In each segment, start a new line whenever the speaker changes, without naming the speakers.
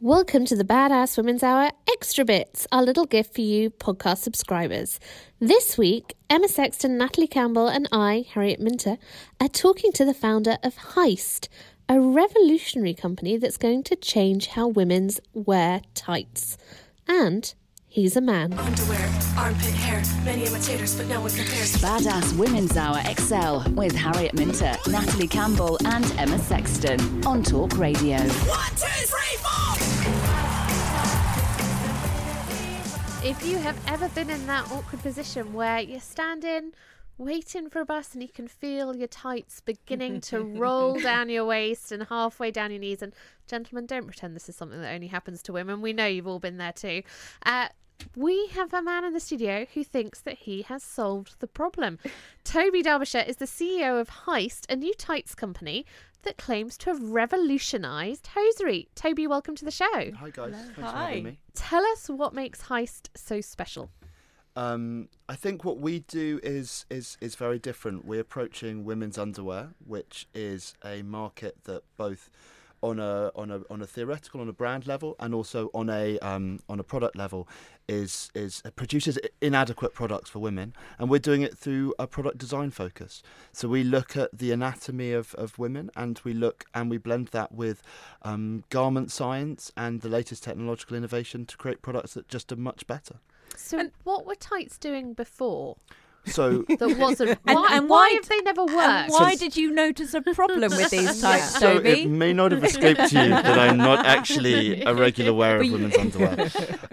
Welcome to the Badass Women's Hour Extra Bits, our little gift for you podcast subscribers. This week, Emma Sexton, Natalie Campbell, and I, Harriet Minter, are talking to the founder of Heist, a revolutionary company that's going to change how women's wear tights. And he's a man.
Underwear, armpit hair, many imitators, but no one compares.
Badass Women's Hour Excel with Harriet Minter, Natalie Campbell, and Emma Sexton on Talk Radio.
One, two, three, four.
If you have ever been in that awkward position where you're standing, waiting for a bus, and you can feel your tights beginning to roll down your waist and halfway down your knees, and gentlemen, don't pretend this is something that only happens to women. We know you've all been there too. Uh, we have a man in the studio who thinks that he has solved the problem. Toby Derbyshire is the CEO of Heist, a new tights company that claims to have revolutionised hosiery. Toby, welcome to the show.
Hi guys, thanks for having me.
Tell us what makes Heist so special.
Um, I think what we do is is is very different. We're approaching women's underwear, which is a market that both on a on a on a theoretical on a brand level and also on a um, on a product level is is produces inadequate products for women and we're doing it through a product design focus. So we look at the anatomy of, of women and we look and we blend that with um, garment science and the latest technological innovation to create products that just are much better.
So, what were tights doing before
so
that wasn't?
And-
why,
and
why
why
have they never
And
worked?
why did you notice a problem with these types,
So
Toby?
it may not have escaped you that I'm not actually a regular wearer of women's underwear.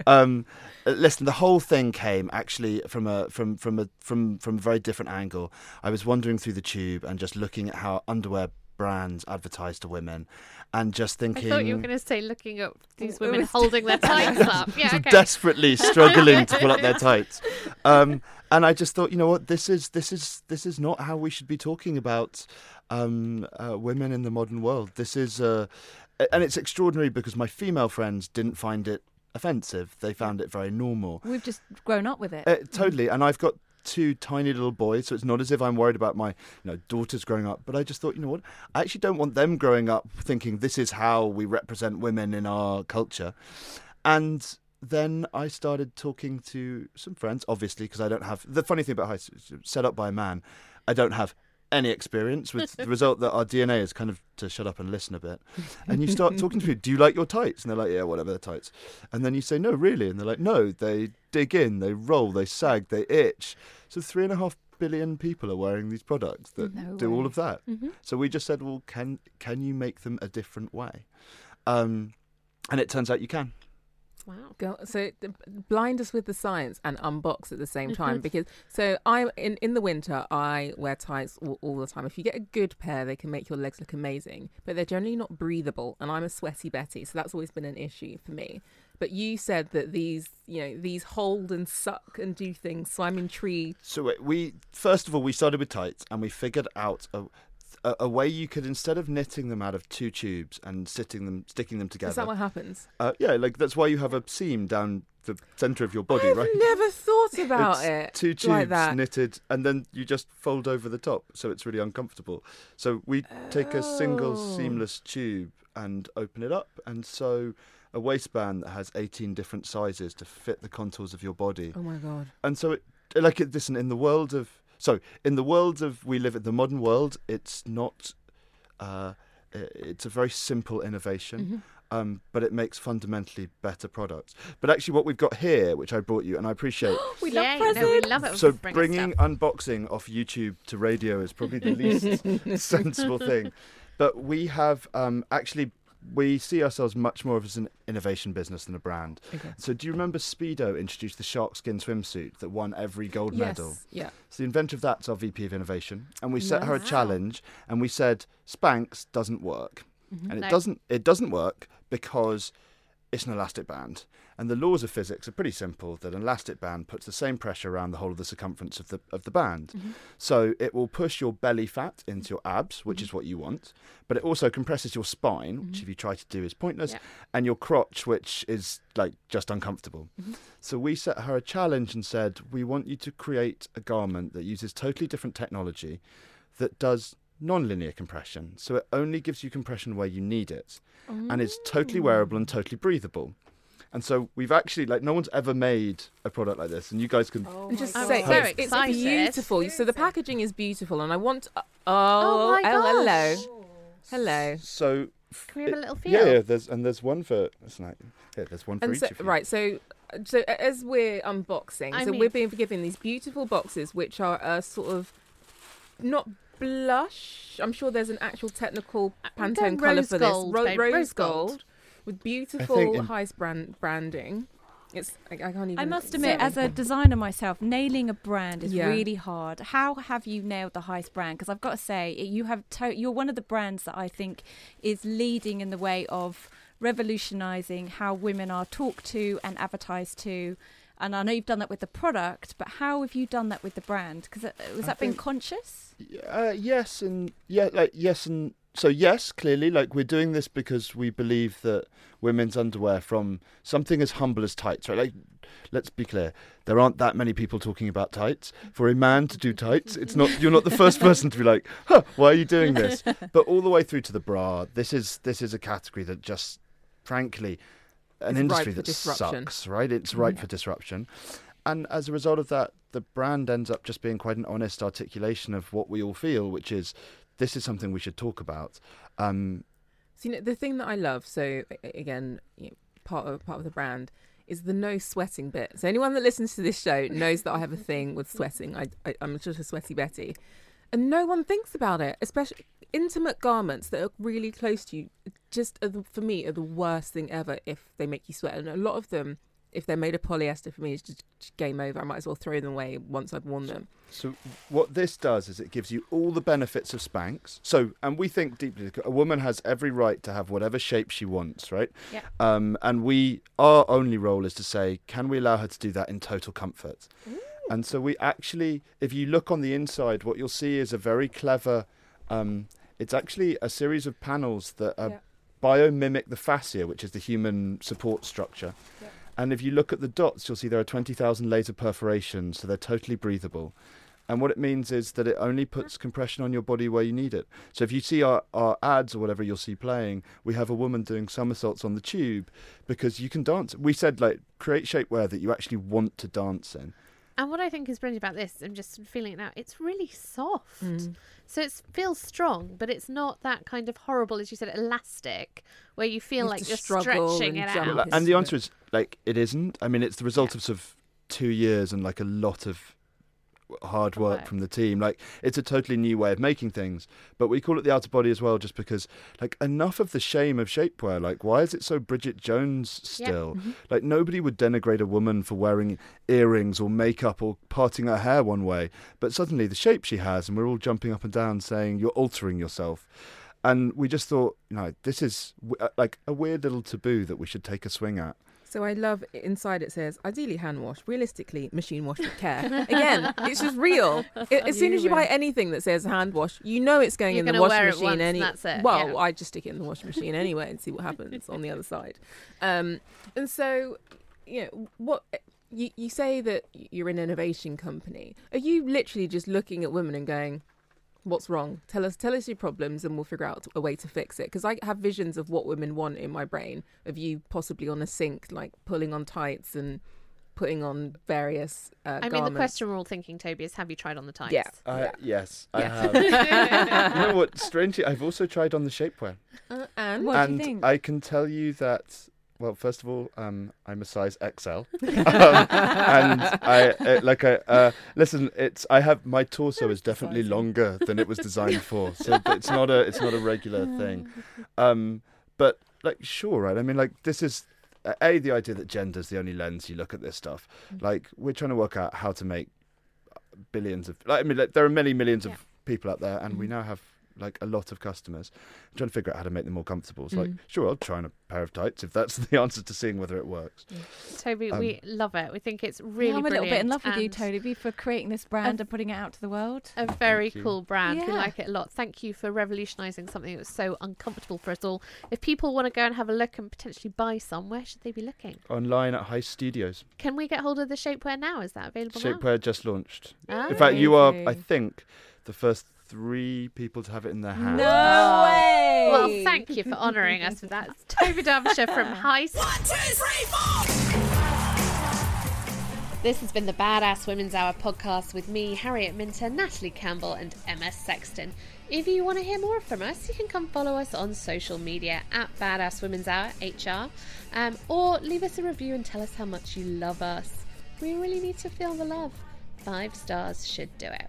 Um, uh, listen, the whole thing came actually from a from from a from from a very different angle. I was wandering through the tube and just looking at how underwear brands advertise to women, and just thinking I
thought you were going to say looking at these women holding their tights up. Yeah, okay.
desperately struggling to pull up their tights. Um, and I just thought, you know what, this is this is this is not how we should be talking about um, uh, women in the modern world. This is, uh, and it's extraordinary because my female friends didn't find it offensive. They found it very normal.
We've just grown up with it.
Uh, totally, and I've got two tiny little boys, so it's not as if I'm worried about my you know daughters growing up. But I just thought, you know what, I actually don't want them growing up thinking this is how we represent women in our culture. And then I started talking to some friends, obviously, because I don't have the funny thing about Heist set up by a man. I don't have any experience with the result that our DNA is kind of to shut up and listen a bit. And you start talking to people, do you like your tights? And they're like, yeah, whatever, they're tights. And then you say, no, really? And they're like, no, they dig in, they roll, they sag, they itch. So three and a half billion people are wearing these products that
No
do all of that. So we just said, well, can can you make them a different way? Um, and it turns out you can.
Wow.
Go, so th- blind us with the science and unbox at the same time mm-hmm. because so I in in the winter I wear tights all, all the time. If you get a good pair, they can make your legs look amazing, but they're generally not breathable. And I'm a sweaty Betty, so that's always been an issue for me. But you said that these you know these hold and suck and do things, so I'm intrigued.
So wait, we first of all we started with tights, and we figured out a, a, a way you could instead of knitting them out of two tubes and sitting them, sticking them together.
Is that what happens?
uh, yeah, like that's why you have a seam down the center of your body,
I've
right?
never thought about it.
Two tubes
like that.
knitted, and then you just fold over the top, so it's really uncomfortable. So we take a single
Oh.
seamless tube and open it up, and so a waistband that has 18 different sizes to fit the contours of your body.
Oh my god.
And so, it, like, it, listen, in the world of so in the world of we live in the modern world, it's not. Uh, it's a very simple innovation. Um, but it makes fundamentally better products. But actually, what we've got here, which I brought you, and I appreciate.
We
yeah,
love
no, we
presents.
love it.
So
bring
bringing
stuff.
unboxing off YouTube to radio is probably the least sensible thing. But we have um, actually we see ourselves much more as an innovation business than a brand.
Okay.
So do you remember Speedo introduced the shark skin swimsuit that won every gold medal?
Yes. Yeah.
So the inventor of that's our VP of innovation, and we set her a challenge, and we said Spanx doesn't work,
Mm-hmm.
and it
No.
doesn't. It doesn't work because it's an elastic band, and the laws of physics are pretty simple. That an elastic band puts the same pressure around the whole of the circumference of the of the band,
Mm-hmm.
so it will push your belly fat into your abs, which is mm-hmm. what you want, but it also compresses your spine, which mm-hmm. if you try to do is pointless,
Yeah.
and your crotch, which is like just uncomfortable. Mm-hmm. So we set her a challenge and said, we want you to create a garment that uses totally different technology that does non-linear compression. So it only gives you compression where you need it, and it's totally wearable and totally breathable. And so we've actually like no one's ever made a product like this, and you guys can.
And just
I'm
say
so
it's, it's
excited.
beautiful. So the packaging is beautiful, and I want. Uh, oh,
Oh
oh, hello, hello.
So
Can we have a little feel?
yeah, yeah, there's and there's one for it's like yeah, there's one for
And
each
so,
of you.
right, so so as we're unboxing,
I
so
mean-
we're being given these beautiful boxes, which are a sort of not blush. I'm sure there's an actual technical
uh,
Pantone
going
color
rose
for this. Ro-
babe,
rose,
rose
gold.
gold.
with beautiful
in-
Heist brand branding. It's I, I can't even.
I must admit, as a designer myself, nailing a brand is
Yeah.
really hard. How have you nailed the Heist brand? Because I've got to say, you have to- you're one of the brands that I think is leading in the way of revolutionising how women are talked to and advertised to. And I know you've done that with the product, but how have you done that with the brand? Because was
I
that been
think-
conscious?
Uh, yes and yeah, like yes and so yes, clearly, like we're doing this because we believe that women's underwear, from something as humble as tights, right? Like, let's be clear, there aren't that many people talking about tights. For a man to do tights, it's not you're not the first person to be like, huh, why are you doing this? But all the way through to the bra, this is this is a category that just, frankly, an industry that
disruption.
sucks, right? It's ripe for disruption. And as a result of that, the brand ends up just being quite an honest articulation of what we all feel, which is this is something we should talk about. Um,
So, you know, the thing that I love, so again, you know, part of part of the brand is the no sweating bit. So anyone that listens to this show knows that I have a thing with sweating. I, I I'm just a sweaty Betty, and no one thinks about it. Especially intimate garments that are really close to you, just are the, for me are the worst thing ever if they make you sweat. And a lot of them, if they're made of polyester, for me, is just, just game over. I might as well throw them away once I've worn them.
so what this does is it gives you all the benefits of Spanx. So, and we think deeply, a woman has every right to have whatever shape she wants, right?
Yeah.
Um, and we, our only role is to say, can we allow her to do that in total comfort? And so we actually, if you look on the inside, what you'll see is a very clever. Um, it's actually a series of panels that are
Yeah.
biomimic the fascia, which is the human support structure.
Yeah.
And if you look at the dots, you'll see there are 20,000 laser perforations, so they're totally breathable. And what it means is that it only puts compression on your body where you need it. So if you see our, our ads or whatever you'll see playing, we have a woman doing somersaults on the tube because you can dance. We said, like, create shapewear that you actually want to dance in.
And what I think is brilliant about this, I'm just feeling it now, it's really soft.
Mm.
So it feels strong, but it's not that kind of horrible, as you said, elastic, where you feel
You
like you're stretching it out.
And the answer is like it isn't. I mean, it's the result
Yeah.
of sort of two years and like a lot of hard work from the team. Like it's a totally new way of making things. But we call it the outer body as well, just because like enough of the shame of shapewear. Like why is it so Bridget Jones
Yeah.
still?
Mm-hmm.
Like nobody would denigrate a woman for wearing earrings or makeup or parting her hair one way, but suddenly the shape she has, and we're all jumping up and down saying you're altering yourself. And we just thought, you know, this is w- uh, like a weird little taboo that we should take a swing at.
So I love inside it says ideally hand wash, realistically machine wash with care. Again, it's just real. I- As soon as you buy anything that says hand wash, you know it's going
You're
in the washing
it
machine.
once
any
that's it,
well,
yeah.
I just stick it in the washing machine anyway and see what happens on the other side. Um, and so, you know, what you you say that you're an innovation company. Are you literally just looking at women and going? What's wrong? Tell us, tell us your problems, and we'll figure out a way to fix it. Because I have visions of what women want in my brain, of you possibly on a sink, like pulling on tights and putting on various. Uh,
I mean, the question we're all thinking, Toby, is have you tried on the tights?
Yeah.
Uh, Yes, I
Yeah.
have. you know what? Strangely, I've also tried on the shapewear,
Uh, and
What do you think?
I can tell you that. Well, first of all, um, I'm a size XL, um, and I uh, like I uh, listen. It's I have my torso is definitely longer than it was designed for, so it's not a it's not a regular thing. Um, but like, sure, right? I mean, like this is uh, a the idea that gender is the only lens you look at this stuff. Like we're trying to work out how to make billions of. Like, I mean, like, there are many millions
Yeah.
of people out there, and we now have like a lot of customers. I'm trying to figure out how to make them more comfortable. So, like, sure, I'll try on a pair of tights if that's the answer to seeing whether it works.
Toby,
Um,
we love it. We think it's really
Yeah, I'm a little bit in love with you,
and
Toby, for creating this brand and putting it out to the world.
A very cool brand. We like it a lot. Thank you for revolutionising something that was so uncomfortable for us all. If people want to go and have a look and potentially buy some, where should they be looking?
Online at Heist Studios.
Can we get hold of the shapewear now? Is that available
Shapewear just launched.
now?
In fact, you are, I think, the first three people to have it in their hand.
No way!
Well, thank you for honouring us with that. It's Toby Derbyshire from Heist
One, two, three, four.
This has been the Badass Women's Hour podcast with me, Harriet Minter, Natalie Campbell, and Emma Sexton. If you want to hear more from us, you can come follow us on social media at Badass Women's Hour HR, um, or leave us a review and tell us how much you love us. We really need to feel the love. Five stars should do it.